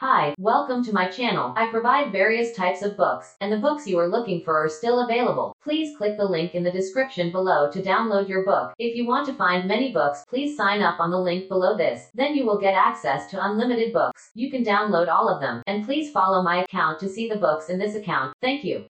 Hi, welcome to my channel. I provide various types of books, and the books you are looking for are still available. Please click the link in the description below to download your book. If you want to find many books, please sign up on the link below this. Then you will get access to unlimited books. You can download all of them, and please follow my account to see the books in this account. Thank you.